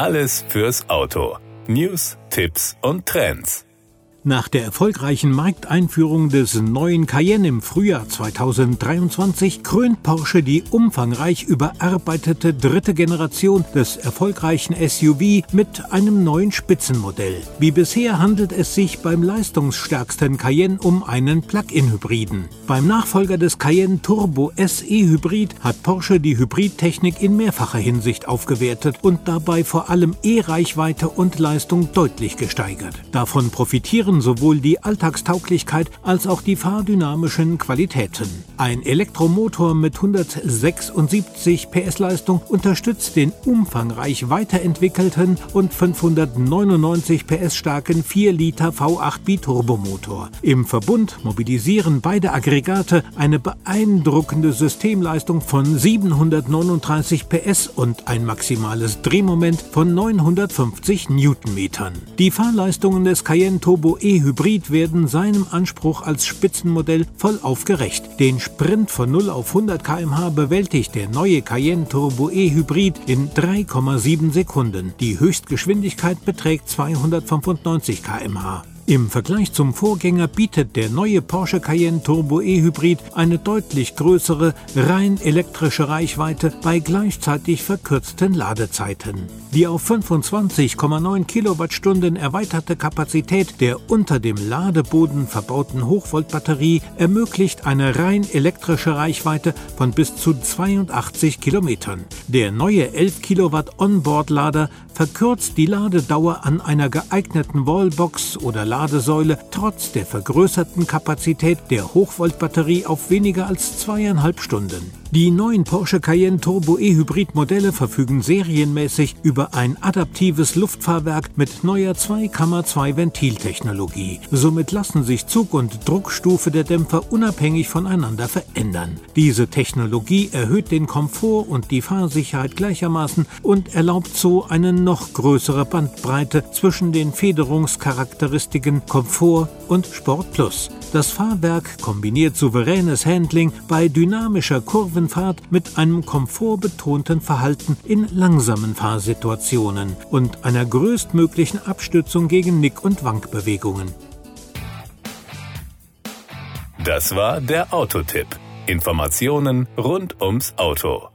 Alles fürs Auto. News, Tipps und Trends. Nach der erfolgreichen Markteinführung des neuen Cayenne im Frühjahr 2023 krönt Porsche die umfangreich überarbeitete dritte Generation des erfolgreichen SUV mit einem neuen Spitzenmodell. Wie bisher handelt es sich beim leistungsstärksten Cayenne um einen Plug-in-Hybriden. Beim Nachfolger des Cayenne Turbo SE Hybrid hat Porsche die Hybridtechnik in mehrfacher Hinsicht aufgewertet und dabei vor allem E-Reichweite und Leistung deutlich gesteigert. Davon profitieren profitieren sowohl die Alltagstauglichkeit als auch die fahrdynamischen Qualitäten. Ein Elektromotor mit 176 PS Leistung unterstützt den umfangreich weiterentwickelten und 599 PS starken 4 Liter V8 Biturbomotor. Im Verbund mobilisieren beide Aggregate eine beeindruckende Systemleistung von 739 PS und ein maximales Drehmoment von 950 Newtonmetern. Die Fahrleistungen des Cayenne Turbo E-Hybrid werden seinem Anspruch als Spitzenmodell voll aufgerecht. Den Sprint von 0 auf 100 km/h bewältigt der neue Cayenne Turbo E-Hybrid in 3,7 Sekunden. Die Höchstgeschwindigkeit beträgt 295 km/h. Im Vergleich zum Vorgänger bietet der neue Porsche Cayenne Turbo E-Hybrid eine deutlich größere, rein elektrische Reichweite bei gleichzeitig verkürzten Ladezeiten. Die auf 25,9 Kilowattstunden erweiterte Kapazität der unter dem Ladeboden verbauten Hochvoltbatterie ermöglicht eine rein elektrische Reichweite von bis zu 82 Kilometern. Der neue 11 Kilowatt Onboard-Lader verkürzt die Ladedauer an einer geeigneten Wallbox oder Ladesäule trotz der vergrößerten Kapazität der Hochvoltbatterie auf weniger als zweieinhalb Stunden. Die neuen Porsche Cayenne Turbo E-Hybrid Modelle verfügen serienmäßig über ein adaptives Luftfahrwerk mit neuer 2,2 Ventiltechnologie. Somit lassen sich Zug- und Druckstufe der Dämpfer unabhängig voneinander verändern. Diese Technologie erhöht den Komfort und die Fahrsicherheit gleichermaßen und erlaubt so eine noch größere Bandbreite zwischen den Federungscharakteristiken Komfort und Sport Plus. Das Fahrwerk kombiniert souveränes Handling bei dynamischer Kurvenfahrt mit einem komfortbetonten Verhalten in langsamen Fahrsituationen und einer größtmöglichen Abstützung gegen Nick- und Wankbewegungen. Das war der Autotipp. Informationen rund ums Auto.